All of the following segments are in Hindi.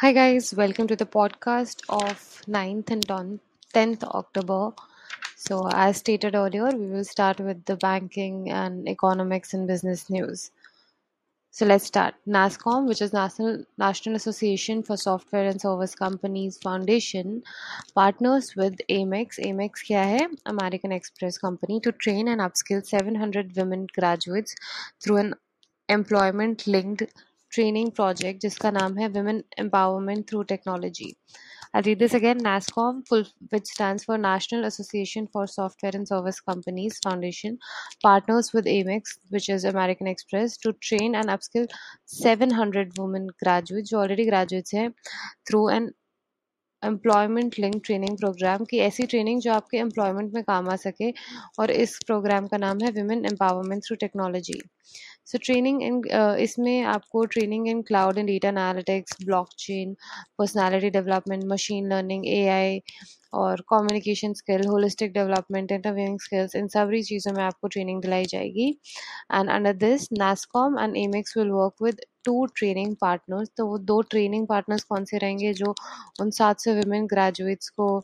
Hi, guys, welcome to the podcast of 9th and 10th October. So, as stated earlier, we will start with the banking and economics and business news. So, let's start. NASCOM, which is National, National Association for Software and Service Companies Foundation, partners with Amex. Amex kya hai? American Express company to train and upskill 700 women graduates through an employment linked training project जिसका नाम है women empowerment through technology I read this again NASSCOM full which stand for National Association for Software and Service Companies Foundation partners with Amex which is American Express to train and upskill seven hundred women graduate जो ऑलरेडी ग्रेजुएट्स हैं through an employment link training program की ऐसी ट्रेनिंग जो आपके एम्प्लॉयमेंट में काम आ सके, और इस प्रोग्राम का नाम है women empowerment through technology so training in इसमें आपको training in cloud and data analytics blockchain personality development machine learning AI और communication skill holistic development interviewing skills इन सभी चीज़ों में आपको ट्रेनिंग दिलाई जाएगी। And under this NASSCOM and Amex will work with two training partners तो वो दो ट्रेनिंग पार्टनर्स कौन से रहेंगे जो उन सात सौ वुमेन ग्रेजुएट्स को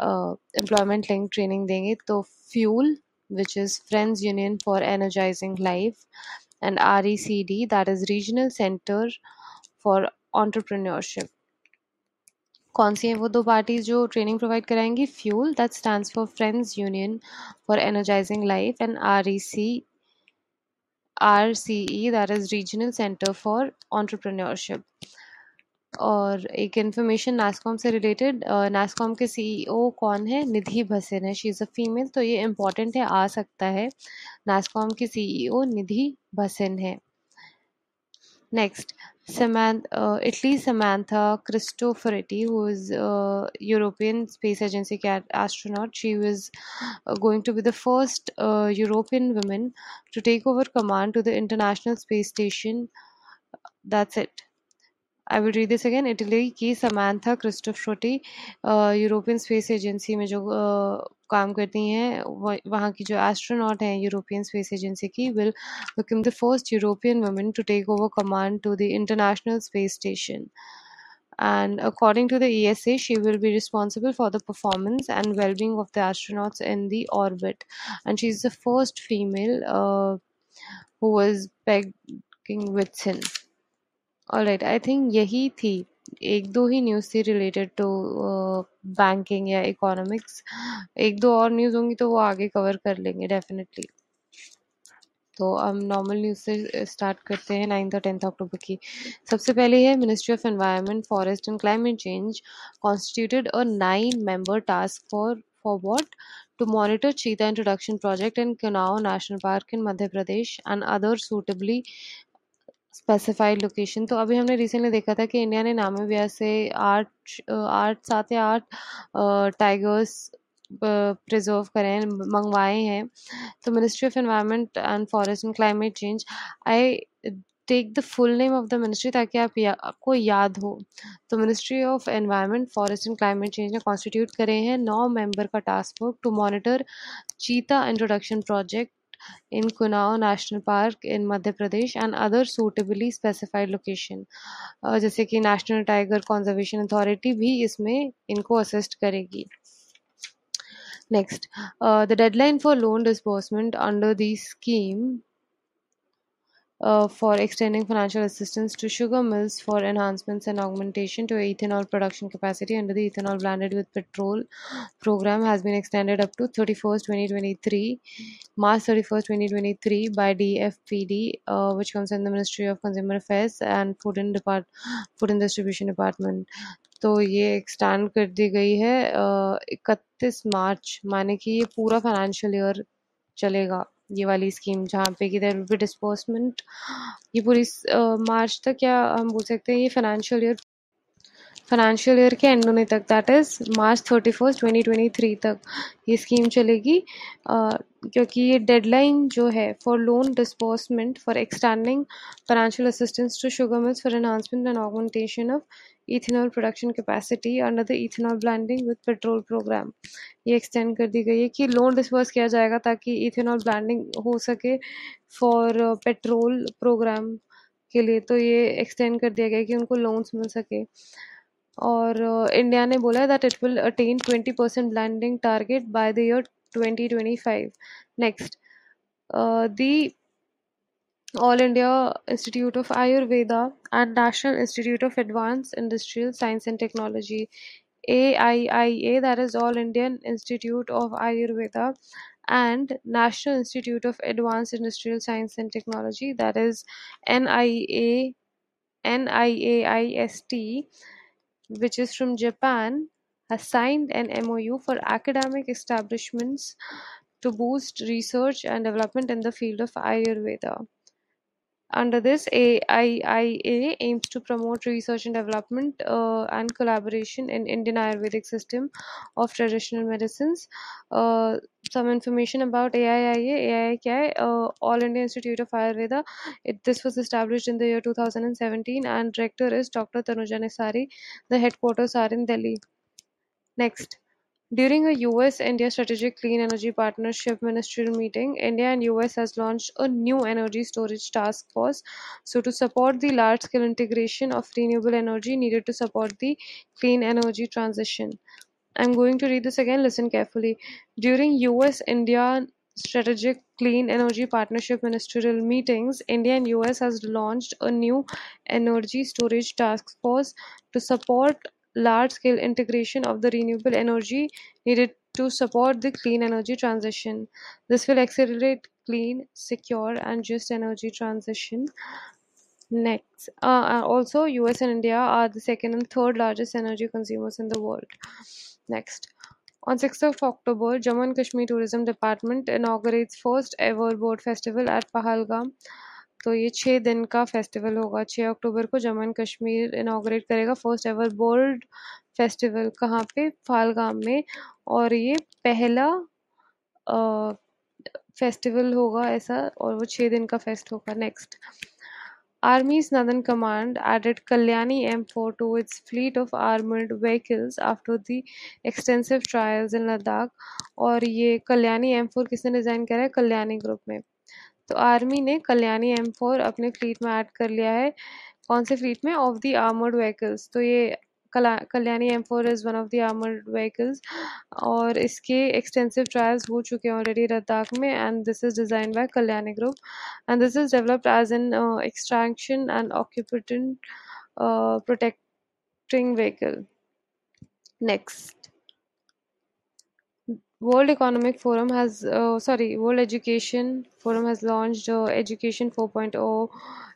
एम्प्लॉयमेंट लिंक ट्रेनिंग देंगे? तो FUEL which is Friends Union for Energizing Life, and RECD, that is Regional Center for Entrepreneurship. कौन सी है वो दो पार्टीज़ जो training provide कराएँगी FUEL that stands for friends union for energizing life and R E C R C E that is regional centre for entrepreneurship और एक इन्फॉर्मेशन नैसकॉम से रिलेटेड नैसकॉम के सीईओ कौन है? निधि भसेन है। शी इज़ अ फीमेल तो ये इम्पोर्टेंट है, आ सकता है। नैसकॉम के सीईओ निधि भसेन है। Next Italy Samantha Cristoforetti who is European Space Agency के astronaut she is going to be the first European women to take over command to the International Space Station that's it I will read this again Italy की Samantha Cristoforetti European space agency में जो uh, काम करती हैं वहाँ की जो एस्ट्रोनॉट हैं यूरोपियन स्पेस एजेंसी की will become the first European women to take over command to the international space station and according to the ESA, she will be responsible for the performance and well-being of the astronauts in the orbit. And she's the first female uh, who was pegging Whitson. alright I think यही थी। एक दो ही न्यूज़ थी रिलेटेड टू बैंकिंग या इकोनॉमिक्स एक दो और न्यूज़ होंगी तो वो आगे कवर कर लेंगे डेफिनेटली तो हम नॉर्मल न्यूज़ से स्टार्ट करते हैं नाइन्थ और टेंथ अक्टूबर की। सबसे पहले है ministry of environment forest and climate change constituted a nine member task for for what to monitor cheetah introduction project in Kunao National Park in Madhya Pradesh and other suitably specified location तो अभी हमने रिसेंटली देखा था कि इंडिया ने नामीबिया से आठ आठ सात या आठ टाइगर्स प्रिजर्व करें मंगवाए हैं। तो ministry of environment and forest and climate change I take the full name of the ministry ताकि आप या, आपको याद हो। तो ministry of environment forest and climate change ने कॉन्स्टिट्यूट करे हैं नौ मेंबर का task force to monitor cheetah introduction project in Kunao National Park in Madhya Pradesh and other suitably specified location uh, जैसे कि नेशनल टाइगर कंजर्वेशन अथॉरिटी भी इसमें इनको असिस्ट करेगी next the deadline for loan disbursement under the scheme uh, for extending financial assistance to sugar mills for enhancements and augmentation to ethanol production capacity under the ethanol blended with petrol program has been extended up to 31st 2023 March 31st 2023 by DFPD uh, which comes in the Ministry of Consumer Affairs and Food and Depart Food and Distribution Department तो ये एक्सटेंड कर दी गई है इकतीस मार्च माने कि ये पूरा फाइनेंशियल ईयर चलेगा ये वाली स्कीम जहाँ पे कि देर विल बी डिस्बर्समेंट ये पूरी मार्च तक क्या हम बोल सकते हैं ये फाइनेंशियल ईयर फाइनेंशियल ईयर के एंड होने तक that is March thirty first twenty twenty three तक ये स्कीम चलेगी। क्योंकि ये डेडलाइन जो है for loan disbursement for extending financial assistance to sugar mills for enhancement and augmentation of ethanol production capacity under the ethanol blending with petrol program ये एक्सटेंड कर दी गई है कि लोन डिस्पर्स किया जाएगा ताकि इथेनॉल ब्लैंडिंग हो सके फॉर पेट्रोल प्रोग्राम के लिए तो ये एक्सटेंड कर दिया गया कि उनको लोन्स मिल सके। और इंडिया ने बोला है that it will attain 20 percent blending target by the year 2025 next uh, the all india institute of ayurveda and national institute of advanced industrial science and technology AIIA, that is All Indian Institute of Ayurveda, and National Institute of Advanced Industrial Science and Technology, that is NIA, NIAIST, which is from Japan, has signed an MOU for academic establishments to boost research and development in the field of Ayurveda. Under this, AIIA aims to promote research and development uh, and collaboration in Indian Ayurvedic system of traditional medicines. Uh, some information about AIIA. AIIA, uh, All India Institute of Ayurveda. It, this was established in the year 2017 and director is Dr. Tanuja Nisari. The headquarters are in Delhi. Next. During a US-India Strategic Clean Energy Partnership ministerial meeting, India and US has launched a new energy storage task force. So to support the large-scale integration of renewable energy needed to support the clean energy transition. I'm going to read this again, listen carefully. During US-India Strategic Clean Energy Partnership ministerial meetings, India and US has launched a new energy storage task force to support large-scale integration of the renewable energy needed to support the clean energy transition. This will accelerate clean, secure, and just energy transition. Next, uh, uh, also US and India are the second and third largest energy consumers in the world. Next, on 6th of October, Jammu and Kashmir Tourism Department inaugurates first ever boat festival at Pahalgam. तो ये छः दिन का फेस्टिवल होगा छः अक्टूबर को जम्मू एंड कश्मीर इनाग्रेट करेगा फ़र्स्ट एवर बोल्ड फेस्टिवल कहाँ पे? फालगाम में। और ये पहला फेस्टिवल होगा ऐसा और वो छः दिन का फेस्ट होगा next Army's Northern Command added Kalyani M4 to its fleet of armored vehicles after the extensive trials in Ladakh और ये कल्याणी M4 किसने डिज़ाइन करा है? कल्याणी ग्रुप में। तो आर्मी ने कल्याणी एम फोर अपने फ्लीट में ऐड कर लिया है। कौन से फ्लीट में? ऑफ़ द आर्मर्ड व्हीकल्स तो ये Kalyani M four is one of the armoured vehicles और इसके एक्सटेंसिव ट्रायल्स हो चुके हैं ऑलरेडी लद्दाख में। And this is design by Kalyani group and this is developed as an extraction and occupant protecting vehicle next World Economic Forum has, uh, sorry, World Education Forum has launched uh, Education 4.0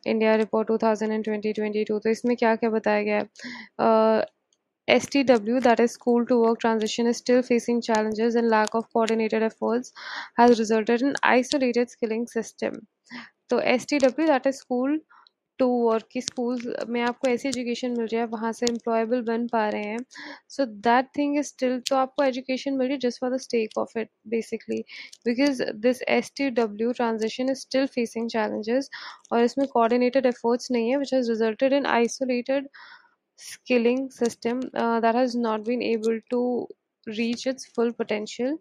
India Report 2020-22 तो इसमें क्या क्या बताया गया है uh, STW, that is school to work transition, is still facing challenges and lack of coordinated efforts has resulted in isolated skilling system. तो STW, that is school to और की स्कूल्स में आपको ऐसी एजुकेशन मिल रही है वहाँ से एम्प्लॉयबल बन पा रहे हैं। So that thing is still तो आपको एजुकेशन मिल रही है just for the stake of it basically because this S T W transaction is still facing challenges और इसमें कोऑर्डिनेटेड एफर्ट्स नहीं है which has resulted in isolated system uh, that has not been able to reach its full potential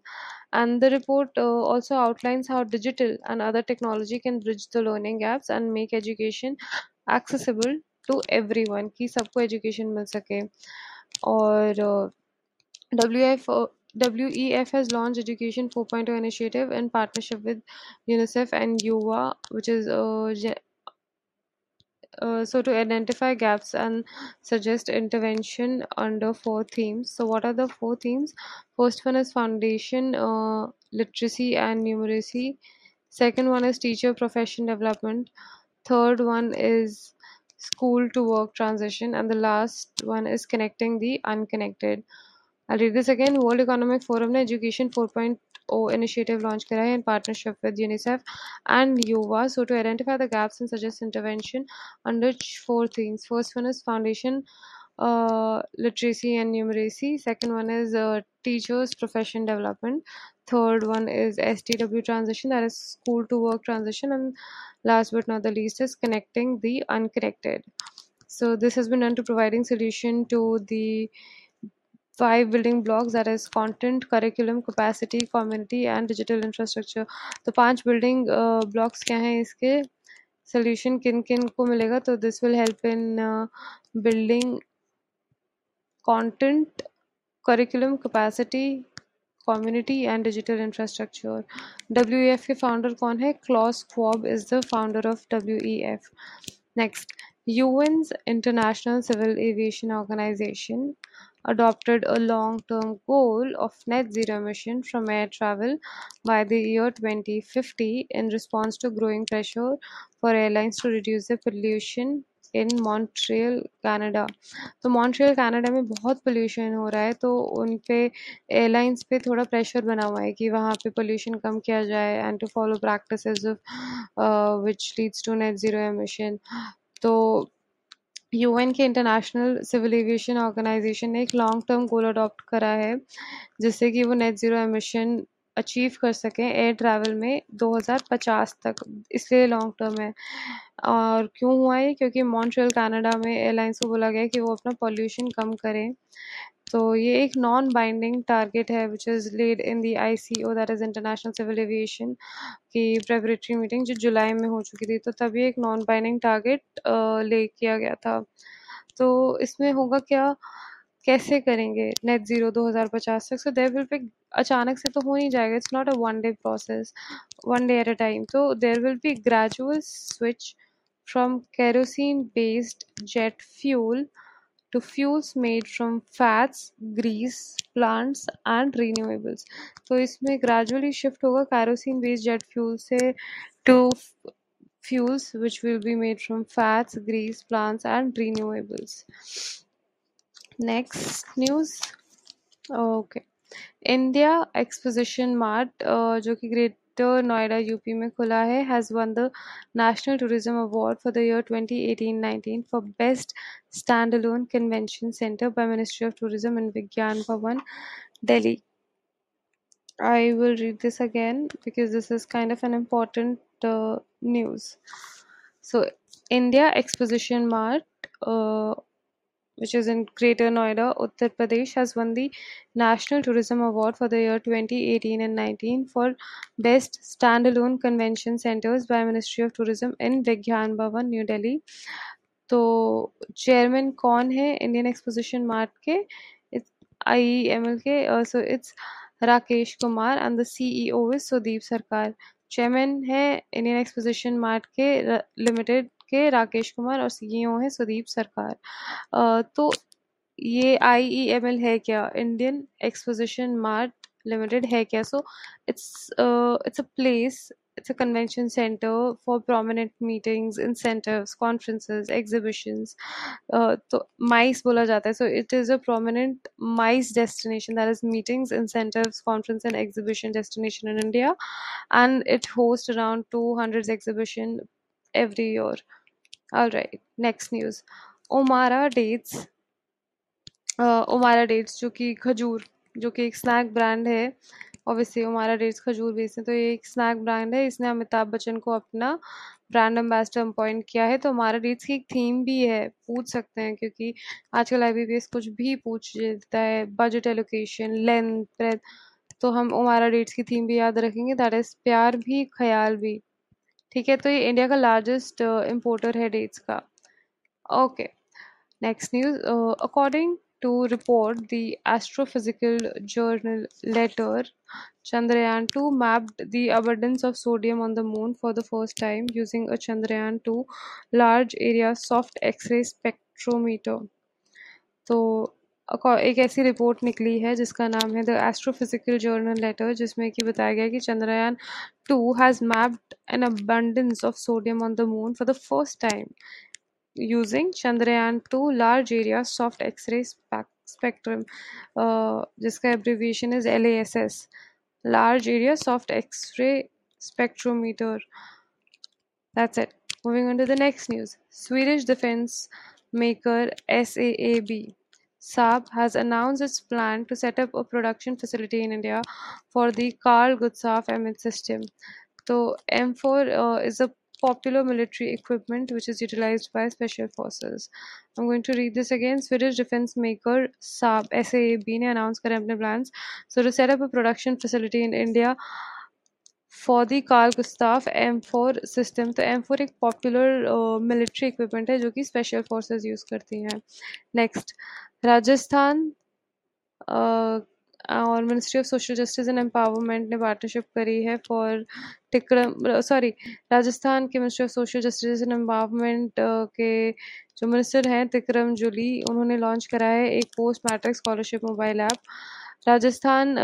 and the report uh, also outlines how digital and other technology can bridge the learning gaps and make education accessible to everyone कि सबको education मिल सके और uh, WF uh, WEF has launched Education 4.0 initiative in partnership with UNICEF and UWA, which is uh, uh, so to identify gaps and suggest intervention under four themes. So what are the four themes? First one is foundation uh, literacy and numeracy. Second one is teacher profession development. Third one is school to work transition. And the last one is connecting the unconnected. I'll read this again. World economic forum education 4.0 initiative launched kara hai in partnership with UNICEF and UWA. So to identify the gaps and suggest intervention under four things. First one is foundation uh, literacy and numeracy. Second one is uh, teachers profession development. Third one is STW transition, that is school to work transition, and last but not the least is connecting the unconnected. So this has been done to providing solution to the five building blocks that is content curriculum capacity community and digital infrastructure तो पाँच बिल्डिंग ब्लॉक्स क्या हैं इसके? सोल्यूशन किन किन को मिलेगा? तो this will help in building content curriculum capacity community and digital infrastructure W E F के फाउंडर कौन है? Klaus Schwab is the founder of W E F next U N International Civil Aviation Organization adopted a long-term goal of net zero emission from air travel by the year 2050 in response to growing pressure for airlines to reduce their pollution in Montreal Canada तो मॉन्ट्रियल कनाडा में बहुत पोल्यूशन हो रहा है तो उन पे एयरलाइंस पे थोड़ा प्रेशर बना हुआ है कि वहाँ पे पोल्यूशन कम किया जाए and to follow practice of which leads to net zero emission तो यूएन के इंटरनेशनल सिविल एविएशन ऑर्गेनाइजेशन ने एक लॉन्ग टर्म गोल अडॉप्ट करा है, जिससे कि वो नेट ज़ीरो एमिशन अचीव कर सकें एयर ट्रैवल में 2050 तक। इसलिए लॉन्ग टर्म है। और क्यों हुआ है क्योंकि मॉन्ट्रियल कनाडा में एयरलाइंस को बोला गया कि वो अपना पॉल्यूशन कम करें। तो ये एक नॉन बाइंडिंग टारगेट है which is led in the I C O that is International Civil Aviation की प्रेपरेटरी मीटिंग जो जुलाई में हो चुकी थी। तो तभी एक नॉन बाइंडिंग टारगेट ले किया गया था। तो इसमें होगा क्या? कैसे करेंगे? नेट ज़ीरो 2050 तक? सो देर विल बी अचानक से तो हो नहीं जाएगा it's not a one day process one day at a time तो there will be gradual switch from kerosene based jet fuel to fuels made from fats grease plants and renewables तो इसमें ग्रेजुअली शिफ्ट होगा कैरोसिन बेस्ड जेट फ्यूल से to fuels which will be made from fats grease plants and renewables next news okay India Exposition Mart uh, जो कि ग्रेट नोएडा यूपी में खुला है has won the national tourism award for the year 2018-19 for best stand alone convention centre by ministry of tourism and Vigyan Bhawan Delhi I will read this again because this is kind of an important uh, news. So, India Exposition Mart uh, which is in Greater Noida, Uttar Pradesh, has won the National Tourism Award for the year 2018 and 19 for Best Standalone Convention Centers by Ministry of Tourism in Vigyan Bhavan, New Delhi. तो चेयरमैन कौन है इंडियन एक्सपोजिशन मार्ट के आई एम एल के so it's Rakesh Kumar and the CEO is Sudeep Sarkar chairman है इंडियन एक्सपोजिशन मार्ट के लिमिटेड आपके राकेश कुमार और सीईओ है सुदीप सरकार। तो ये आईईएमएल है क्या? इंडियन एक्सपोजिशन मार्ट लिमिटेड है क्या? So it's it's a place it's a convention centre for prominent meetings incentives conferences exhibitions तो माइस बोला जाता है। So it is a prominent MICE destination that is meetings incentives conference and exhibition destination in India and it host around two hundred exhibition every year. All right, next news. Omara dates Omara dates जो कि खजूर, जो कि एक स्नैक ब्रांड है. ऑब्वियसली ओमारा डेट्स खजूर बेचते हैं तो ये एक स्नैक ब्रांड है. इसने अमिताभ बच्चन को अपना ब्रांड एम्बेसडर अपॉइंट किया है. तो हमारा डेट्स की एक थीम भी है, पूछ सकते हैं, क्योंकि आजकल आई कुछ भी पूछ देता है. बजट एलोकेशन लेंथ ब्रेथ तो हम ओमारा डेट्स की थीम भी याद रखेंगे. दैट इज़ प्यार भी, ख्याल भी. ठीक है तो ये इंडिया का लार्जेस्ट इम्पोर्टर है डेट्स का। Okay next news according to report the Astrophysical Journal Letter Chandrayaan two mapped the abundance of sodium on the moon for the first time using a Chandrayaan two large area soft x-ray spectrometer तो एक ऐसी रिपोर्ट निकली है जिसका नाम है द एस्ट्रोफिजिकल जर्नल लेटर जिसमें कि बताया गया कि Chandrayaan two has mapped an abundance of sodium on the moon for the first time using Chandrayaan two large area soft x-ray spectrum जिसका abbreviation is L A S S large area soft x-ray spectrometer. That's it. Moving on to the next news. Swedish defense maker saab Saab has announced its plan to set up a production facility in India for the Carl Gustav M8 system. So M4 uh, is a popular military equipment which is utilized by special forces. I'm going to read this again. Swedish defense maker Saab SAAB ne announced current plans so to set up a production facility in India for the Carl Gustaf M four system तो एम फोर एक पॉपुलर मिलिट्री इक्विपमेंट है जो कि स्पेशल फोर्सेस यूज़ करती हैं नेक्स्ट राजस्थान और ministry of social justice and empowerment ने पार्टनरशिप करी है फॉर टिक्रम सॉरी राजस्थान के ministry of social justice and empowerment के जो मिनिस्टर हैं तिक्रम जुली उन्होंने लॉन्च करा है एक post matric scholarship mobile app Rajasthan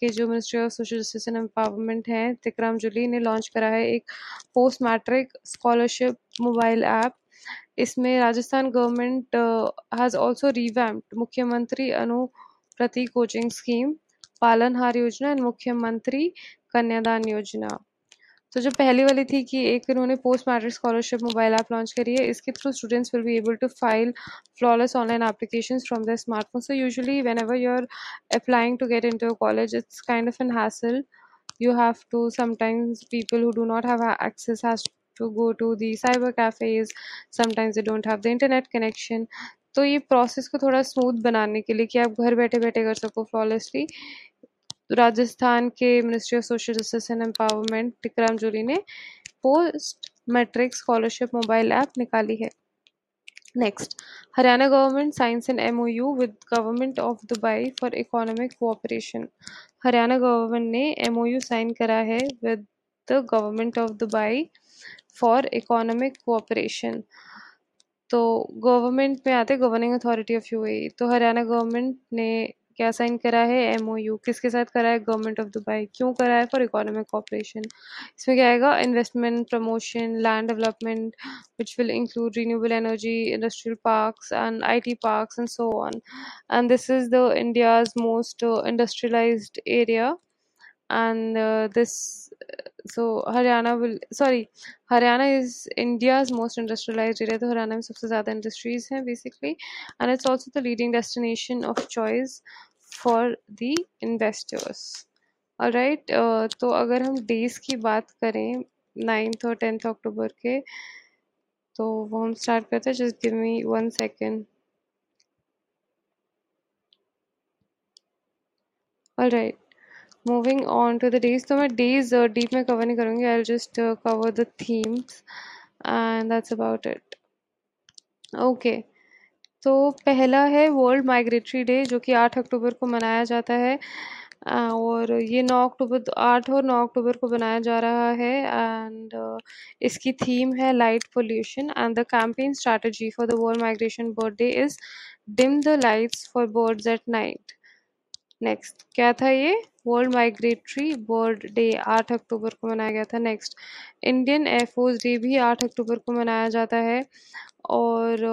के जो ministry of social justice and empowerment हैं तिकराम जुली ने लॉन्च करा है एक post matric scholarship mobile app इसमें Rajasthan government has also revamped Mukhyamantri Anupriti coaching scheme पालनहार योजना एंड मुख्यमंत्री कन्यादान योजना। तो जो पहली वाली थी कि एक उन्होंने post matric scholarship mobile app launch करी है, इसके through students will be able to file flawless online application from the smartphone so usually whenever you are applying to get in to college it's kind of an hassle you have to sometimes people who do not have to go to the cyber cafes. Sometimes they don't have the internet connection. तो ये प्रोसेस को थोड़ा स्मूथ बनाने के लिए कि आप घर बैठे बैठे कर सको फ्लॉलेसली राजस्थान के ministry of social justice and empowerment Tikaram Jully ने post matric scholarship mobile app निकाली है. Next Haryana government signs an M U with government of Dubai for economic cooperation Haryana government ने एम यू साइन करा है with the government of Dubai for economic cooperation तो गवर्नमेंट में आते गवर्निंग अथॉरिटी ऑफ़ यूएई तो हरियाणा गवर्नमेंट ने क्या साइन करा है? एमओयू किसके साथ करा है? गवर्नमेंट ऑफ़ दुबई क्यों करा है? फॉर इकोनॉमिक कॉपरेशन इसमें क्या आएगा? Investment promotion land development which will include renewable energy industrial parks and IT parks and so on and this is the India's most industrialised area and this so Haryana sorry Haryana is India's most industrialise area तो हरियाणा में सबसे ज़्यादा इंडस्ट्रीज़ हैं basically and it's also the leading destination of choice for the investors और राइट तो अगर हम डेज़ की बात करें नाइन्थ और टेंथ अक्टूबर के तो वो हम स्टार्ट करते हैं. Just give me one second all right moving on to the days तो मैं डेज़ डीप में कवर नहीं करूँगी. I just cover the themes and that's about it okay तो पहला है वर्ल्ड माइग्रेटरी डे जो कि आठ अक्टूबर को मनाया जाता है. Uh, और ये नौ अक्टूबर आठ और नौ अक्टूबर को बनाया जा रहा है. एंड uh, इसकी थीम है light pollution and the campaign strategy for the world migration birthday is dim the lights for birds at night next क्या था ये? वर्ल्ड माइग्रेटरी बर्ड डे आठ अक्टूबर को मनाया गया था। नेक्स्ट इंडियन एयरफोर्स डे भी आठ अक्टूबर को मनाया जाता है। और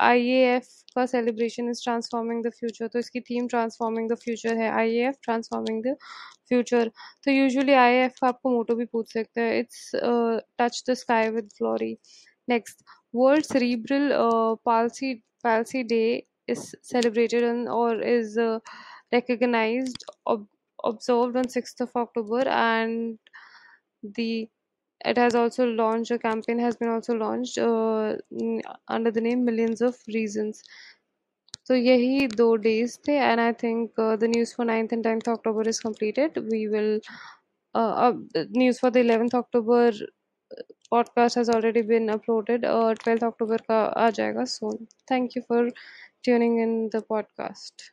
आई ए एफ़ का celebration is transforming the future तो इसकी थीम ट्रांसफॉर्मिंग द फ्यूचर है। I A F transforming the future तो यूजुअली आई ए एफ़ का आपको मोटो भी पूछ सकते हैं। It's touch the sky with glory next world cerebral palsy palsy day is celebrated और is recognized ob- observed on 6th of october and the it has also launched a campaign has been also launched uh, under the name millions of reasons. So yahi do days the and i think uh, the news for 9th and 10th october is completed. We will uh, uh, news for the 11th october podcast has already been uploaded. Uh, 12th october ka aa soon. Thank you for tuning in the podcast